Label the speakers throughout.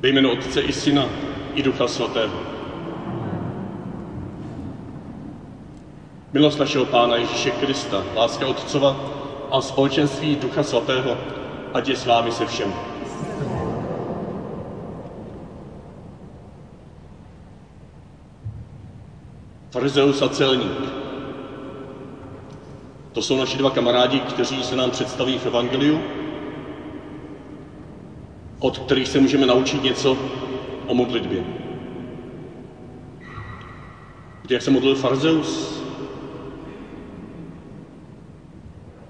Speaker 1: Ve jménu Otce i Syna i Ducha Svatého. Milost našeho Pána Ježíše Krista, láska Otcova a společenství Ducha Svatého, ať je s vámi se všem. Farizeus a celník. To jsou naši dva kamarádi, kteří se nám představí v Evangeliu, od kterých se můžeme naučit něco o modlitbě. Víte, jak se modlil Farzeus?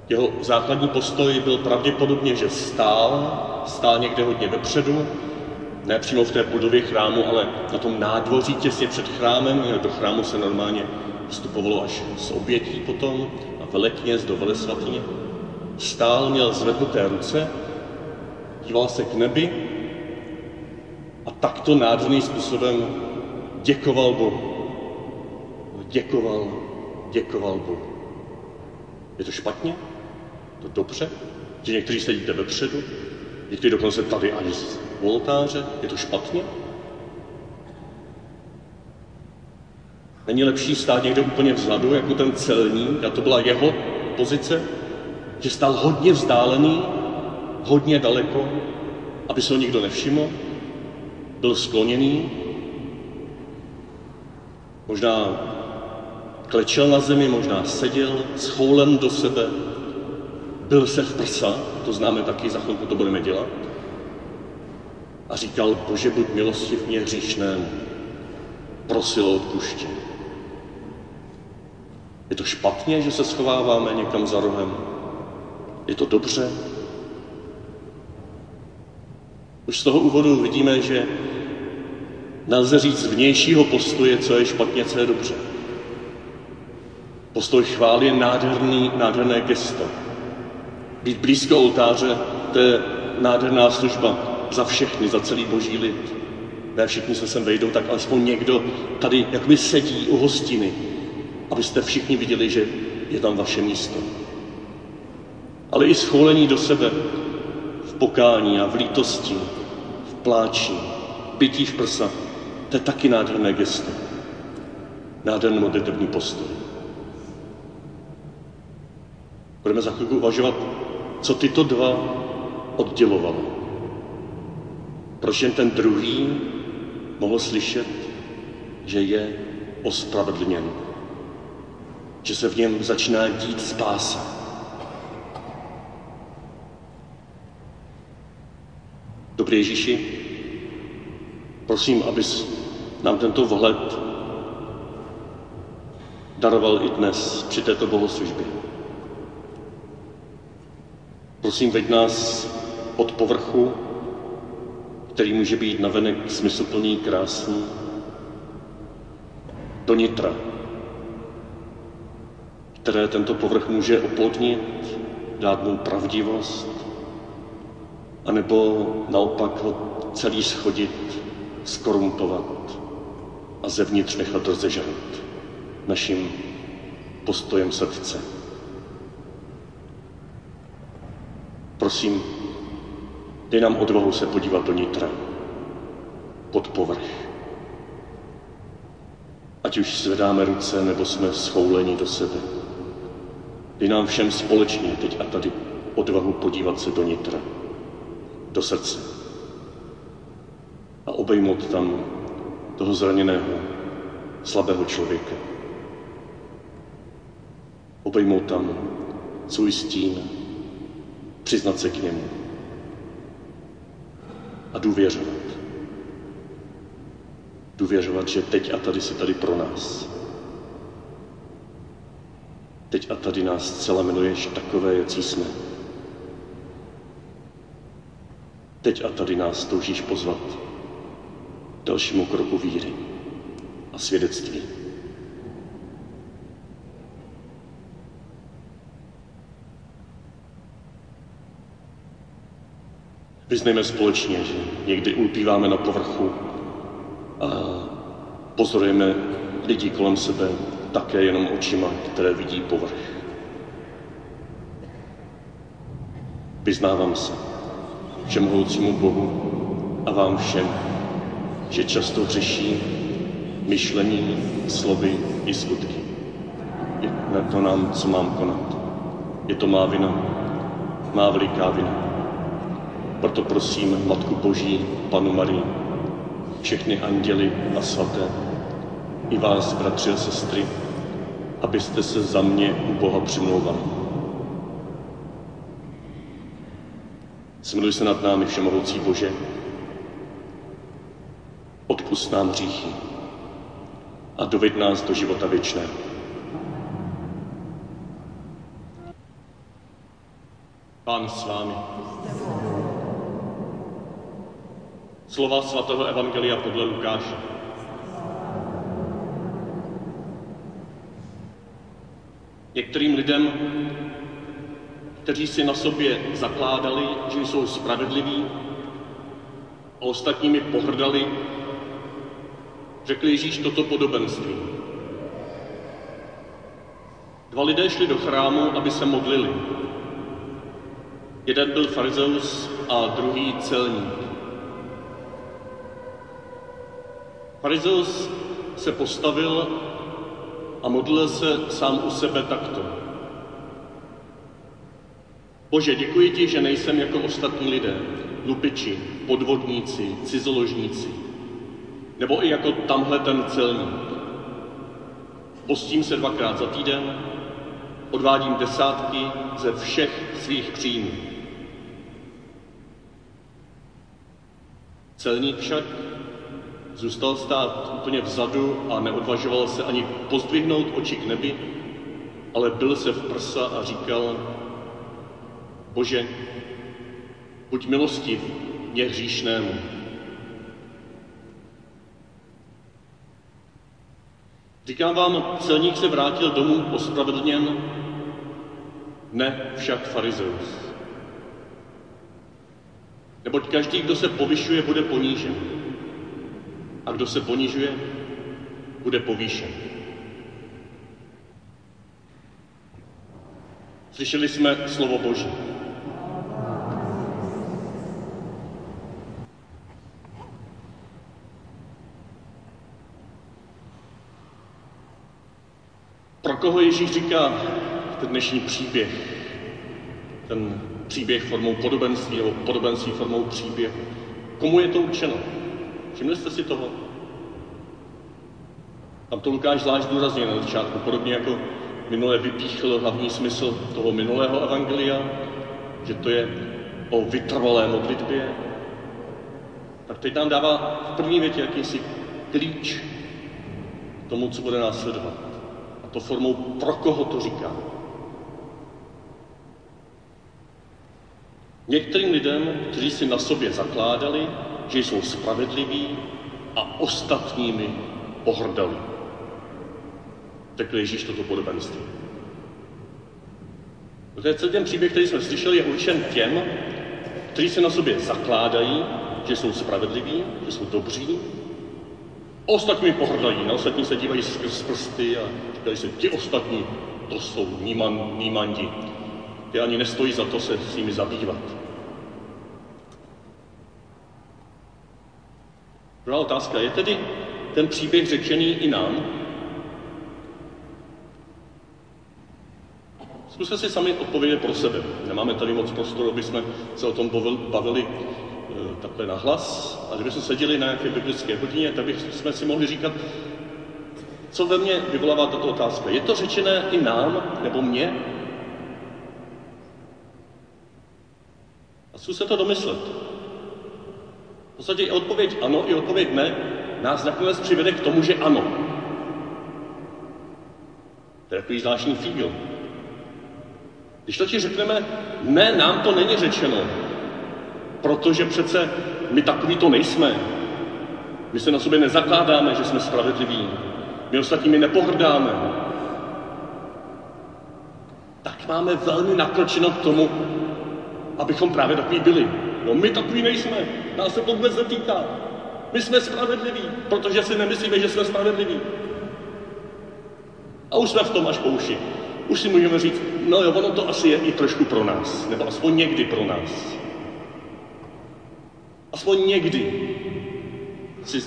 Speaker 1: Jeho základní postoj byl pravděpodobně, že stál, stál někde hodně vepředu, ne přímo v té budově chrámu, ale na tom nádvoří těsně před chrámem. Do chrámu se normálně vstupovalo až z obětí potom a velekněz do velesvatyně. Stál, měl zvednuté ruce, díval se k nebi a takto nádherným způsobem děkoval Bohu. Děkoval, děkoval Bohu. Je to špatně? To dobře? Že někteří sedíte vepředu, někteří dokonce tady ani z oltáře? Je to špatně? Není lepší stát někde úplně vzadu, jako ten celník, a to byla jeho pozice, že stál hodně vzdálený, hodně daleko, aby se ho nikdo nevšiml, byl skloněný, možná klečel na zemi, možná seděl, schoulen do sebe, byl se v prsa, to známe taky, za chvilku to budeme dělat, a říkal, Bože, buď milostiv mě hříšnému, prosil o odpuštění. Je to špatně, že se schováváme někam za rohem? Je to dobře? Už z toho úvodu vidíme, že nelze říct z vnějšího postoje, co je špatně, co je dobře. Postoj chvály je nádherný, nádherné gesto. Být blízko oltáře, to je nádherná služba za všechny, za celý boží lid. Ne všichni se sem vejdou, tak alespoň někdo tady jakoby sedí u hostiny, abyste všichni viděli, že je tam vaše místo. Ale i scholení do sebe v pokání a v lítosti, v pláči, bytí v prsa, to je taky nádherné gesto. Nádherný modlitevní postoj. Budeme za chvilku uvažovat, co tyto dva oddělovalo. Proč jen ten druhý mohl slyšet, že je ospravedlněn, že se v něm začíná dít spása. Dobrý Ježíši, prosím, abys nám tento vhled daroval i dnes při této bohoslužbě. Prosím, veď nás od povrchu, který může být navenek smysluplný, krásný, do nitra, které tento povrch může oplodnit, dát mu pravdivost, anebo naopak ho celý schodit, skorumpovat a zevnitř nechat rozežrat naším postojem srdce. Prosím, dej nám odvahu se podívat do nitra, pod povrch. Ať už zvedáme ruce, nebo jsme schouleni do sebe. Dej nám všem společně teď a tady odvahu podívat se do nitra, do srdce a obejmout tam toho zraněného, slabého člověka. Obejmout tam svůj stín, přiznat se k němu a důvěřovat. Důvěřovat, že teď a tady si tady pro nás. Teď a tady nás zcela miluješ takové, jaký jsme. Teď a tady nás toužíš pozvat dalšímu kroku víry a svědectví. Vyznejme společně, že někdy ulpíváme na povrchu a pozorujeme lidi kolem sebe také jenom očima, které vidí povrch. Vyznávám se všemohoucímu Bohu a vám všem, že často řeší myšlení, slovy i skutky. Je to nám, co mám konat. Je to má vina, má veliká vina. Proto prosím Matku Boží, Panu Marii, všechny anděly a svaté, i vás, bratři a sestry, abyste se za mě u Boha přimlouvali. Smiluj se nad námi, Všemohoucí Bože, odpust nám hříchy a doved nás do života věčného. Pán s vámi. Slova svatého Evangelia podle Lukáše. Některým lidem, kteří si na sobě zakládali, že jsou spravedliví a ostatními pohrdali, řekl Ježíš toto podobenství. Dva lidé šli do chrámu, aby se modlili. Jeden byl farizeus a druhý celník. Farizeus se postavil a modlil se sám u sebe takto. Bože, děkuji ti, že nejsem jako ostatní lidé, lupiči, podvodníci, cizoložníci, nebo i jako tamhle ten celník. Postím se dvakrát za týden, odvádím desátky ze všech svých příjmů. Celník však Zůstal stát úplně vzadu a neodvažoval se ani pozdvihnout oči k nebi, ale byl se v prsa a říkal, Bože, buď milostiv mě hříšnému. Říkám vám, celník se vrátil domů ospravedlněn, ne však farizeus. Neboť každý, kdo se povyšuje, bude ponížen a kdo se ponižuje, bude povýšen. Slyšeli jsme slovo Boží. Koho Ježíš říká ten dnešní příběh, ten příběh formou podobenství nebo podobenství formou příběhu? Komu je to učeno? Všimli jste si toho? Tam to Lukáš zvlášť zdůrazně na začátku, podobně jako minule vypíchl hlavní smysl toho minulého evangelia, že to je o vytrvalé modlitbě, tak teď nám dává v první větě jakýsi klíč k tomu, co bude následovat. A to formou, pro koho to říká. Některým lidem, kteří si na sobě zakládali, že jsou spravedliví a ostatními pohrdali. Řekl Ježíš toto podobenství. Protože celý ten příběh, který jsme slyšeli, je určen těm, kteří se na sobě zakládají, že jsou spravedliví, že jsou dobří, ostatní pohrdají, na ostatní se dívají skrz prsty a říkají si, ti ostatní, to jsou níman, nímandi. Ty ani nestojí za to se s nimi zabývat. Druhá otázka, je tedy ten příběh řečený i nám? Zkuste si sami odpovědět pro sebe. Nemáme tady moc prostoru, aby jsme se o tom bavili takhle nahlas. A kdybychom seděli na nějaké biblické hodině, tak bychom si mohli říkat, co ve mně vyvolává tato otázka. Je to řečené i nám, nebo mně? A zkuste to domyslet podstatě i odpověď ano, i odpověď ne nás nakonec přivede k tomu, že ano. To je takový zvláštní fígl. Když totiž řekneme, ne, nám to není řečeno, protože přece my takový to nejsme. My se na sobě nezakládáme, že jsme spravedliví. My ostatními nepohrdáme. Tak máme velmi nakročeno k tomu, abychom právě takový byli. No my takový nejsme, nás se to vůbec netýká. My jsme spravedliví, protože si nemyslíme, že jsme spravedliví. A už jsme v tom až po uši. Už si můžeme říct, no jo, ono to asi je i trošku pro nás, nebo aspoň někdy pro nás. Aspoň někdy si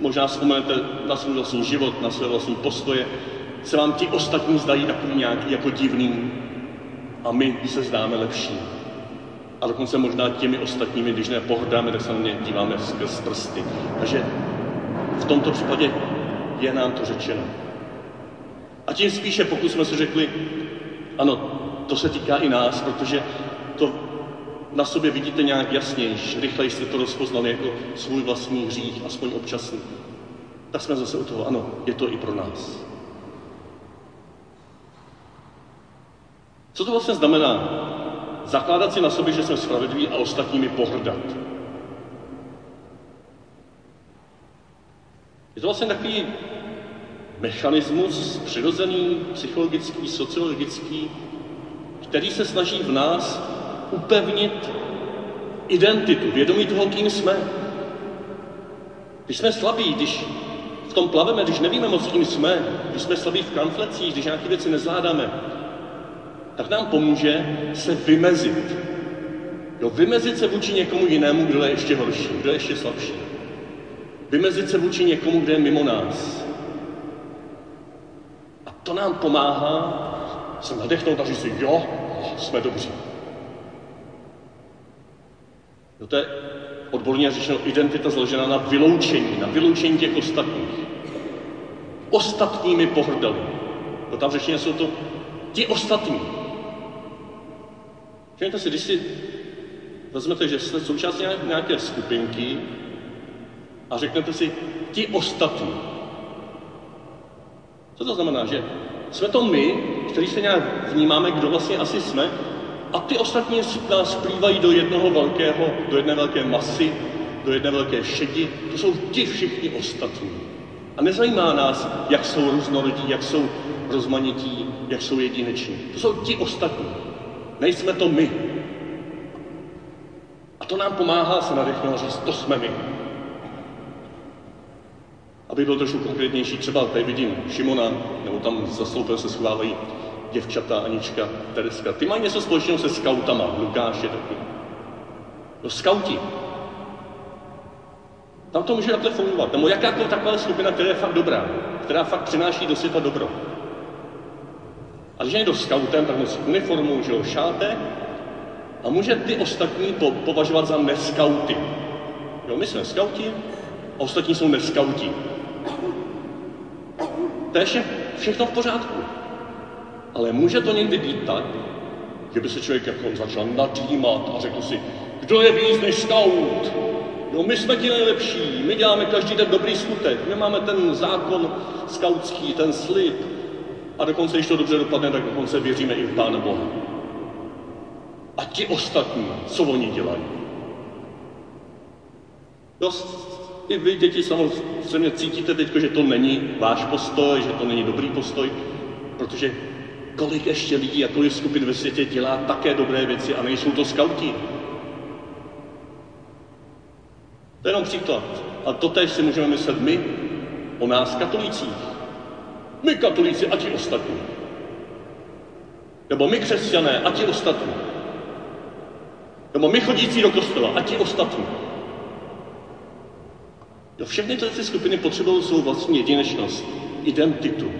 Speaker 1: možná vzpomenete na svůj vlastní život, na své vlastní postoje, se vám ti ostatní zdají takový nějaký jako divný a my se zdáme lepší. A dokonce možná těmi ostatními, když ne pohrdáme, tak se na ně díváme skrz prsty. Takže v tomto případě je nám to řečeno. A tím spíše, pokud jsme si řekli, ano, to se týká i nás, protože to na sobě vidíte nějak jasnější, rychleji jste to rozpoznali jako svůj vlastní hřích, aspoň občasný. Tak jsme zase u toho, ano, je to i pro nás. Co to vlastně znamená? Zakládat si na sobě, že jsme spravedliví a ostatními pohrdat. Je to vlastně takový mechanismus přirozený, psychologický, sociologický, který se snaží v nás upevnit identitu, vědomí toho, kým jsme. Když jsme slabí, když v tom plaveme, když nevíme moc, kým jsme, když jsme slabí v kramflecích, když nějaké věci nezvládáme, tak nám pomůže se vymezit. Jo, vymezit se vůči někomu jinému, kdo je ještě horší, kdo je ještě slabší. Vymezit se vůči někomu, kdo je mimo nás. A to nám pomáhá se nadechnout a říct si, jo, jsme dobří. No to je odborně řečeno identita založená na vyloučení, na vyloučení těch ostatních. Ostatními pohrdali. No tam řečeno jsou to ti ostatní. Všimněte si, když si vezmete, že jste součástí nějaké skupinky a řeknete si ti ostatní. Co to znamená? Že jsme to my, kteří se nějak vnímáme, kdo vlastně asi jsme, a ty ostatní nás splývají do jednoho velkého, do jedné velké masy, do jedné velké šedi. To jsou ti všichni ostatní. A nezajímá nás, jak jsou různorodí, jak jsou rozmanití, jak jsou jedineční. To jsou ti ostatní. Nejsme to my. A to nám pomáhá se nadechnout říct, to jsme my. Aby byl trošku konkrétnější, třeba tady vidím Šimona, nebo tam za sloupem se schovávají děvčata, Anička, Tereska. Ty mají něco společného se skautama, Lukáš je taky. No skauti. Tam to může takhle fungovat. Nebo jakákoliv taková skupina, která je fakt dobrá, která fakt přináší do světa dobro. A když je někdo skautem, tak nosí uniformu, že ho šáte a může ty ostatní po, považovat za neskauty. Jo, my jsme skauti a ostatní jsou neskauti. To je vše, všechno v pořádku. Ale může to někdy být tak, že by se člověk jako začal nadýmat a řekl si, kdo je víc než scout? Jo, my jsme ti nejlepší, my děláme každý den dobrý skutek, my máme ten zákon skautský, ten slib. A dokonce, když to dobře dopadne, tak dokonce věříme i v Pána Boha. A ti ostatní, co oni dělají? Jo, i vy, děti, samozřejmě cítíte teď, že to není váš postoj, že to není dobrý postoj, protože kolik ještě lidí a kolik skupin ve světě dělá také dobré věci a nejsou to skauti. To je jenom příklad. A to tež si můžeme myslet my o nás katolících. My katolíci a ti ostatní. Nebo my křesťané a ti ostatní. Nebo my chodící do kostela a ti ostatní. Jo, všechny tyhle skupiny potřebují svou vlastní jedinečnost, identitu,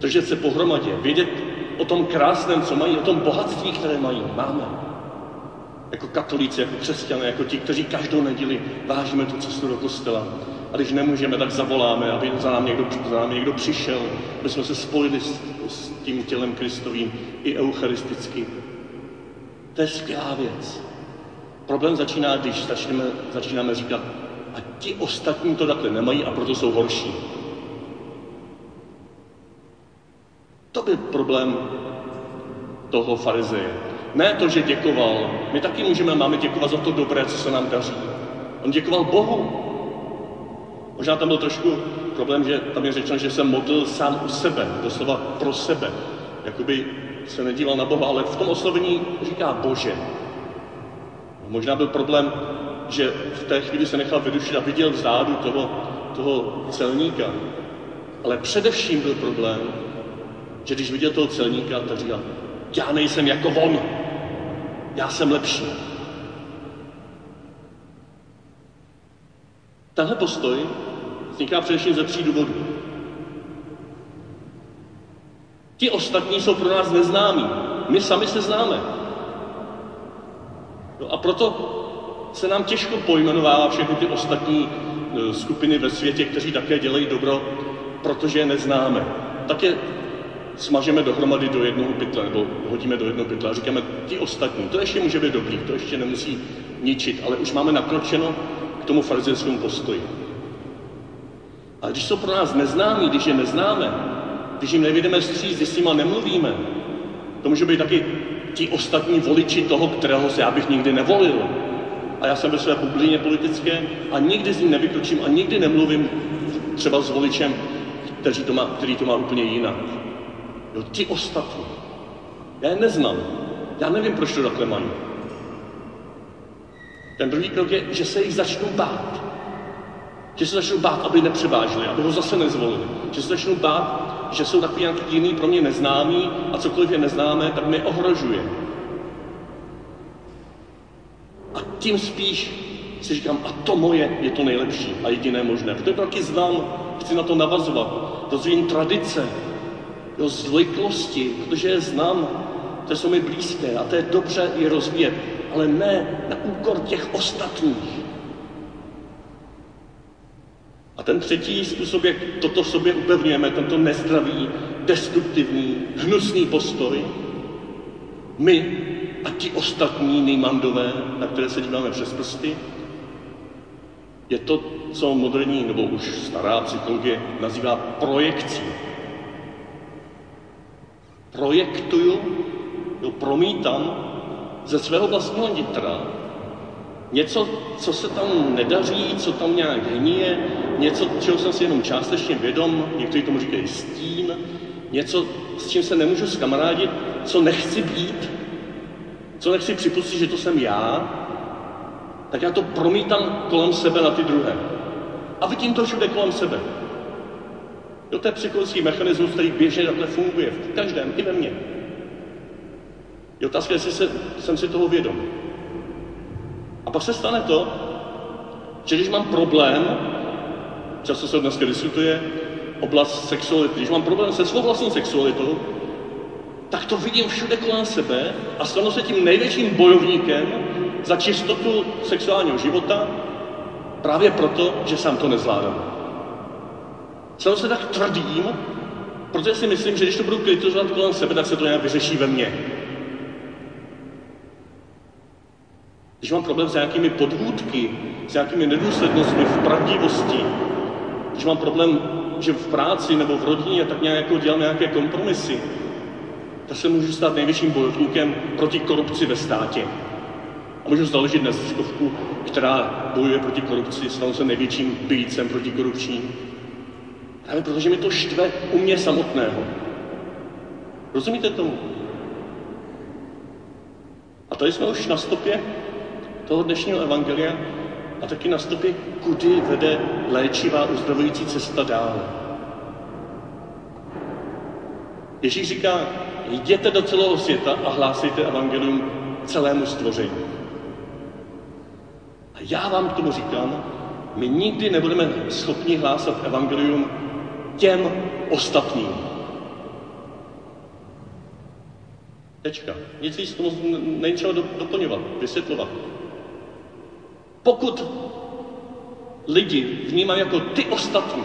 Speaker 1: držet se pohromadě, vědět o tom krásném, co mají, o tom bohatství, které mají. Máme. Jako katolíci, jako křesťané, jako ti, kteří každou neděli vážíme tu cestu do kostela. A když nemůžeme, tak zavoláme, aby za nám někdo, za nám někdo přišel, aby jsme se spojili s, s tím tělem Kristovým i eucharisticky. To je skvělá věc. Problém začíná, když začneme, začínáme říkat, a ti ostatní to takhle nemají a proto jsou horší. To byl problém toho farizeje. Ne to, že děkoval. My taky můžeme, máme děkovat za to dobré, co se nám daří. On děkoval Bohu. Možná tam byl trošku problém, že tam je řečeno, že se modlil sám u sebe, doslova pro sebe. Jakoby se nedíval na Boha, ale v tom oslovení říká Bože. Možná byl problém, že v té chvíli se nechal vydušit a viděl vzadu toho, toho celníka. Ale především byl problém, že když viděl toho celníka, tak říkal, já nejsem jako on, já jsem lepší. Tenhle postoj vzniká především ze tří důvodů. Ti ostatní jsou pro nás neznámí. My sami se známe. No a proto se nám těžko pojmenovává všechny ty ostatní e, skupiny ve světě, kteří také dělají dobro, protože je neznáme. Tak je smažeme dohromady do jednoho pytle, nebo hodíme do jednoho pytle a říkáme, ti ostatní, to ještě může být dobrý, to ještě nemusí ničit, ale už máme nakročeno k tomu farizejskému postoji. A když jsou pro nás neznámí, když je neznáme, když jim nevědeme stříc, když s nima nemluvíme, to může být taky ti ostatní voliči toho, kterého se já bych nikdy nevolil. A já jsem ve své bublině politické a nikdy s ním nevykročím a nikdy nemluvím třeba s voličem, který to má, který to má úplně jinak. Jo, ti ostatní. Já je neznám. Já nevím, proč to takhle mají. Ten druhý krok je, že se jich začnou bát. Že se začnou bát, aby nepřevážili, aby ho zase nezvolili. Že se začnou bát, že jsou takový nějaký jiný pro mě neznámý a cokoliv je neznámé, tak mě ohrožuje. A tím spíš si říkám, a to moje je to nejlepší a jediné možné. Protože to taky znám, chci na to navazovat. Rozvíjím tradice, jo, zvyklosti, protože je znám, to jsou mi blízké a to je dobře je rozvíjet, ale ne na úkor těch ostatních. A ten třetí způsob, jak toto sobě upevňujeme, tento nezdravý, destruktivní, hnusný postoj, my a ti ostatní nejmandové, na které se díváme přes prsty, je to, co moderní nebo už stará psychologie nazývá projekcí. Projektuju, jo, promítám ze svého vlastního nitra něco, co se tam nedaří, co tam nějak hníje, něco, čeho jsem si jenom částečně vědom, někteří tomu říkají stín, něco, s čím se nemůžu skamarádit, co nechci být, co nechci připustit, že to jsem já, tak já to promítám kolem sebe na ty druhé. A vidím to všude kolem sebe. Jo, to je psychologický mechanismus, který běžně takhle funguje v každém, i ve mně. Je otázka, jestli se, jsem si toho vědom. A pak se stane to, že když mám problém, často se dneska diskutuje, oblast sexuality, když mám problém se svou vlastní sexualitou, tak to vidím všude kolem sebe a stanu se tím největším bojovníkem za čistotu sexuálního života, právě proto, že sám to nezvládám. Stanu se tak tvrdým, protože si myslím, že když to budu kritizovat kolem sebe, tak se to nějak vyřeší ve mně. Když mám problém s nějakými podvůdky, s nějakými nedůslednostmi v pravdivosti, když mám problém, že v práci nebo v rodině tak nějak jako dělám nějaké kompromisy, tak se můžu stát největším bojovníkem proti korupci ve státě. A můžu založit neziskovku, která bojuje proti korupci, stanu se největším bíjcem proti korupčním. Právě protože mi to štve u mě samotného. Rozumíte tomu? A tady jsme už na stopě toho dnešního evangelia a taky na stopě, kudy vede léčivá uzdravující cesta dál. Ježíš říká, jděte do celého světa a hlásejte evangelium celému stvoření. A já vám k tomu říkám, my nikdy nebudeme schopni hlásat evangelium těm ostatním. Tečka. Nic víc tomu není třeba doplňovat, vysvětlovat. Pokud lidi vnímají jako ty ostatní,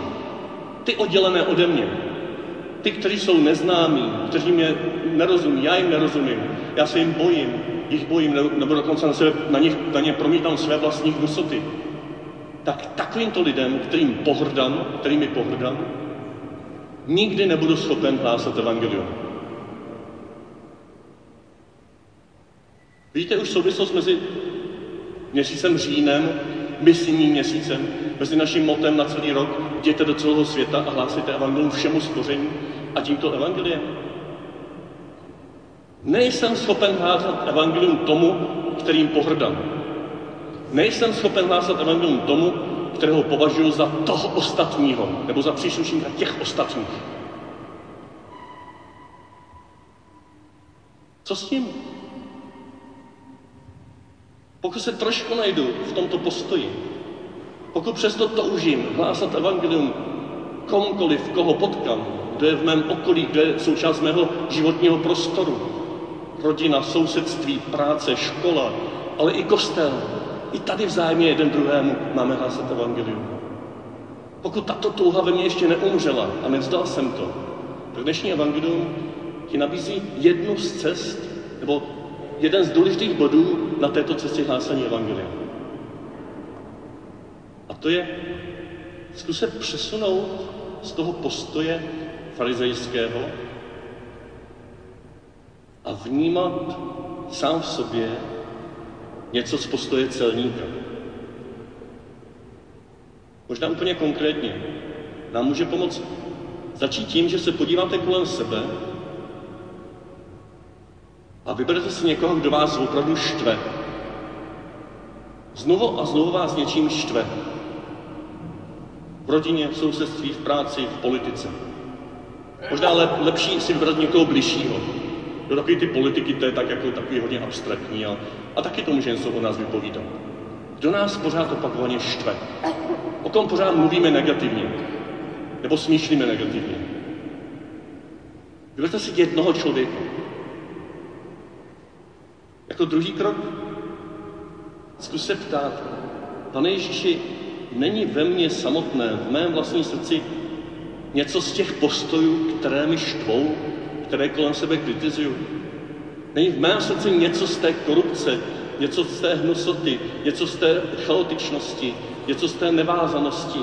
Speaker 1: ty oddělené ode mě, ty, kteří jsou neznámí, kteří mě nerozumí, já jim nerozumím, já se jim bojím, jich bojím, nebo dokonce na, sebe, na, nich, na ně promítám své vlastní hnusoty, tak takovýmto lidem, kterým pohrdám, kterými pohrdám, nikdy nebudu schopen hlásat evangelium. Vidíte už souvislost mezi měsícem říjnem, misijním měsícem, mezi naším motem na celý rok, jděte do celého světa a hlásíte evangelium všemu stvoření a tímto evangeliem. Nejsem schopen hlásat evangelium tomu, kterým pohrdám. Nejsem schopen hlásat evangelium tomu, kterého považuji za toho ostatního, nebo za příslušníka těch ostatních. Co s tím? Pokud se trošku najdu v tomto postoji, pokud přesto toužím hlásat evangelium komukoliv, koho potkám, kdo je v mém okolí, kdo je součást mého životního prostoru, rodina, sousedství, práce, škola, ale i kostel, i tady vzájemně jeden druhému máme hlásat evangelium. Pokud tato touha ve mně ještě neumřela a nevzdal jsem to, tak dnešní evangelium ti nabízí jednu z cest, nebo jeden z důležitých bodů na této cestě hlásání evangelia. A to je zkusit přesunout z toho postoje farizejského a vnímat sám v sobě něco z postoje celníka. Možná úplně konkrétně. Nám může pomoct začít tím, že se podíváte kolem sebe a vyberete si někoho, kdo vás opravdu štve. Znovu a znovu vás něčím štve. V rodině, v sousedství, v práci, v politice. Možná lep, lepší si vybrat někoho bližšího. Do takový ty politiky, to je tak jako takový hodně abstraktní a, a taky to může něco o nás vypovídat. Kdo nás pořád opakovaně štve? O kom pořád mluvíme negativně? Nebo smýšlíme negativně? Vyberte si jednoho člověka. Jako druhý krok zkus se ptát, pane Ježíši, není ve mně samotné, v mém vlastním srdci něco z těch postojů, které mi štvou, které kolem sebe kritizuju? Není v mém srdci něco z té korupce, něco z té hnusoty, něco z té chaotičnosti, něco z té nevázanosti?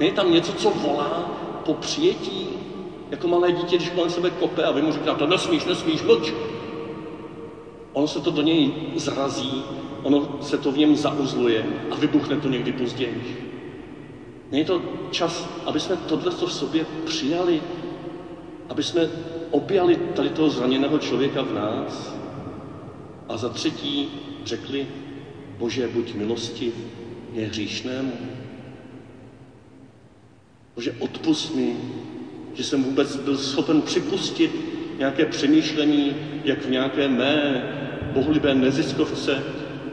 Speaker 1: Není tam něco, co volá po přijetí, jako malé dítě, když kolem sebe kope a vy mu říkáte, nesmíš, nesmíš, mlč. Ono se to do něj zrazí, ono se to v něm zauzluje a vybuchne to někdy později. Není to čas, aby jsme tohle v sobě přijali, aby jsme objali tady toho zraněného člověka v nás a za třetí řekli, Bože, buď milosti mě hříšnému. Bože, odpust mi, že jsem vůbec byl schopen připustit nějaké přemýšlení, jak v nějaké mé bohlibé neziskovce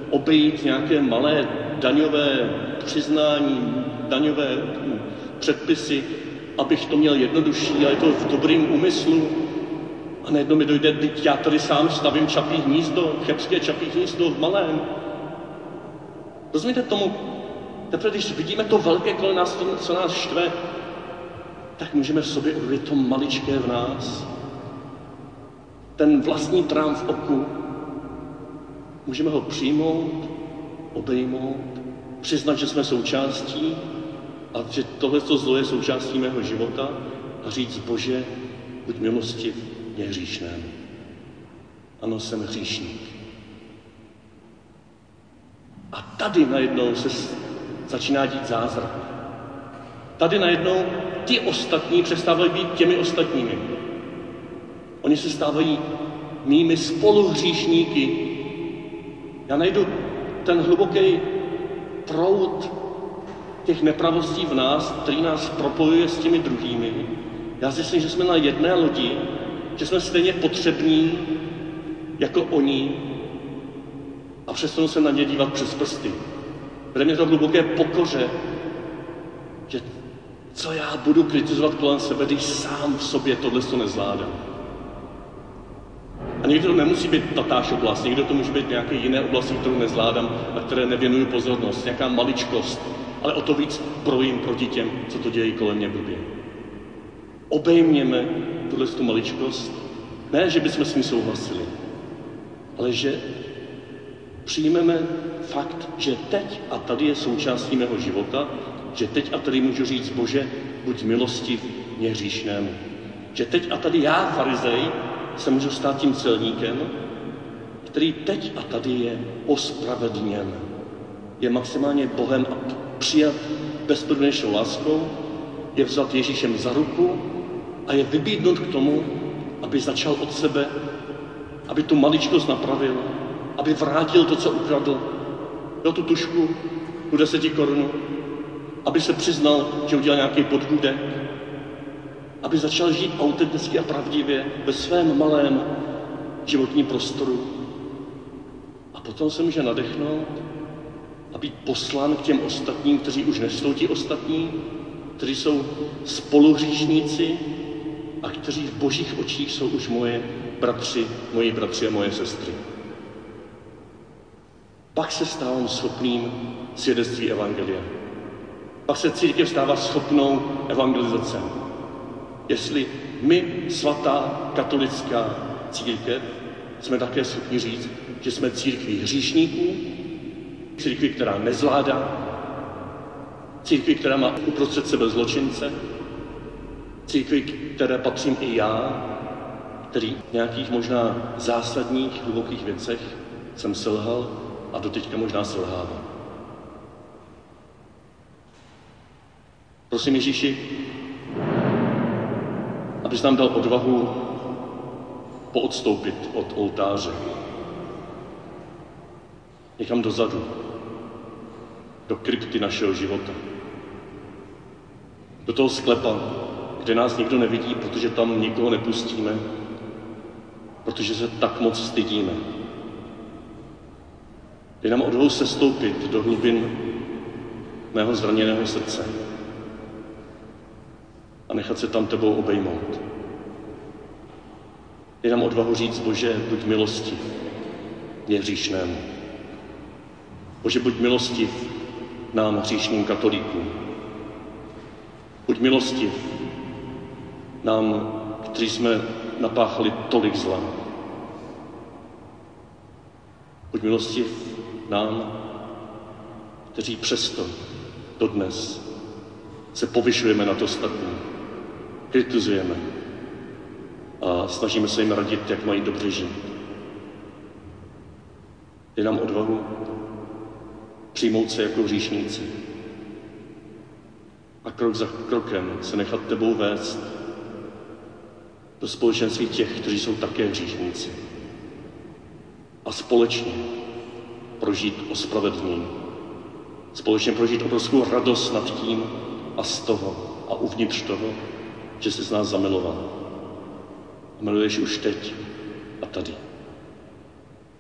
Speaker 1: obejít nějaké malé daňové přiznání, daňové předpisy, abych to měl jednodušší a je to v dobrým úmyslu. Najednou mi dojde, teď já tady sám stavím čapí hnízdo, chebské čapí hnízdo v malém. Rozumíte tomu? Teprve když vidíme to velké kolem nás, to, co nás štve, tak můžeme v sobě objevit to maličké v nás. Ten vlastní trám v oku. Můžeme ho přijmout, obejmout, přiznat, že jsme součástí a že tohle zlo je součástí mého života a říct, Bože, buď milostiv mě hříšnému. Ano, jsem hříšník. A tady najednou se začíná dít zázrak. Tady najednou ti ostatní přestávají být těmi ostatními. Oni se stávají mými spoluhříšníky. Já najdu ten hluboký proud těch nepravostí v nás, který nás propojuje s těmi druhými. Já myslím, že jsme na jedné lodi, že jsme stejně potřební jako oni a přestanu se na ně dívat přes prsty. Vede mě to hluboké pokoře, že co já budu kritizovat kolem sebe, když sám v sobě tohle to nezvládám. A někdy to nemusí být tatáž oblast, někdo to může být nějaké jiné oblasti, kterou nezvládám a které nevěnuju pozornost, nějaká maličkost, ale o to víc brojím proti těm, co to dějí kolem mě blbě. Obejměme tuhle tu maličkost, ne, že bychom s ní souhlasili, ale že přijmeme fakt, že teď a tady je součástí mého života, že teď a tady můžu říct, Bože, buď milostiv mě hříšnému. Že teď a tady já, farizej, se můžu stát tím celníkem, který teď a tady je ospravedlněn. Je maximálně Bohem a přijat bezpodmínečnou láskou, je vzat Ježíšem za ruku a je vybídnout k tomu, aby začal od sebe, aby tu maličkost napravil, aby vrátil to, co ukradl, do tu tušku, tu deseti korunu, aby se přiznal, že udělal nějaký podhůdek, aby začal žít autenticky a pravdivě ve svém malém životním prostoru. A potom se může nadechnout a být poslán k těm ostatním, kteří už nesou ti ostatní, kteří jsou spoluhříšníci a kteří v božích očích jsou už moje bratři, moji bratři a moje sestry. Pak se stávám schopným svědectví Evangelia. Pak se církev stává schopnou evangelizace. Jestli my, svatá katolická církev, jsme také schopni říct, že jsme církví hříšníků, církví, která nezvládá, církví, která má uprostřed sebe zločince, církví, které patřím i já, který v nějakých možná zásadních, hlubokých věcech jsem selhal a doteďka možná selhávám. Prosím Ježíši, abys nám dal odvahu poodstoupit od oltáře. Někam dozadu, do krypty našeho života. Do toho sklepa, kde nás nikdo nevidí, protože tam nikoho nepustíme, protože se tak moc stydíme. Dej nám odvahu se stoupit do hlubin mého zraněného srdce a nechat se tam tebou obejmout. Je nám odvahu říct, Bože, buď milostiv mě hříšnému. Bože, buď milostiv nám hříšným katolíkům. Buď milostiv nám, kteří jsme napáchali tolik zla. Buď milostiv nám, kteří přesto dodnes se povyšujeme na to ostatní, kritizujeme a snažíme se jim radit, jak mají dobře žít. Je nám odvahu přijmout se jako říšníci a krok za krokem se nechat tebou vést do společenství těch, kteří jsou také hříšníci. A společně prožít ospravedlnění. Společně prožít obrovskou radost nad tím a z toho a uvnitř toho, že jsi z nás zamiloval. Miluješ už teď a tady.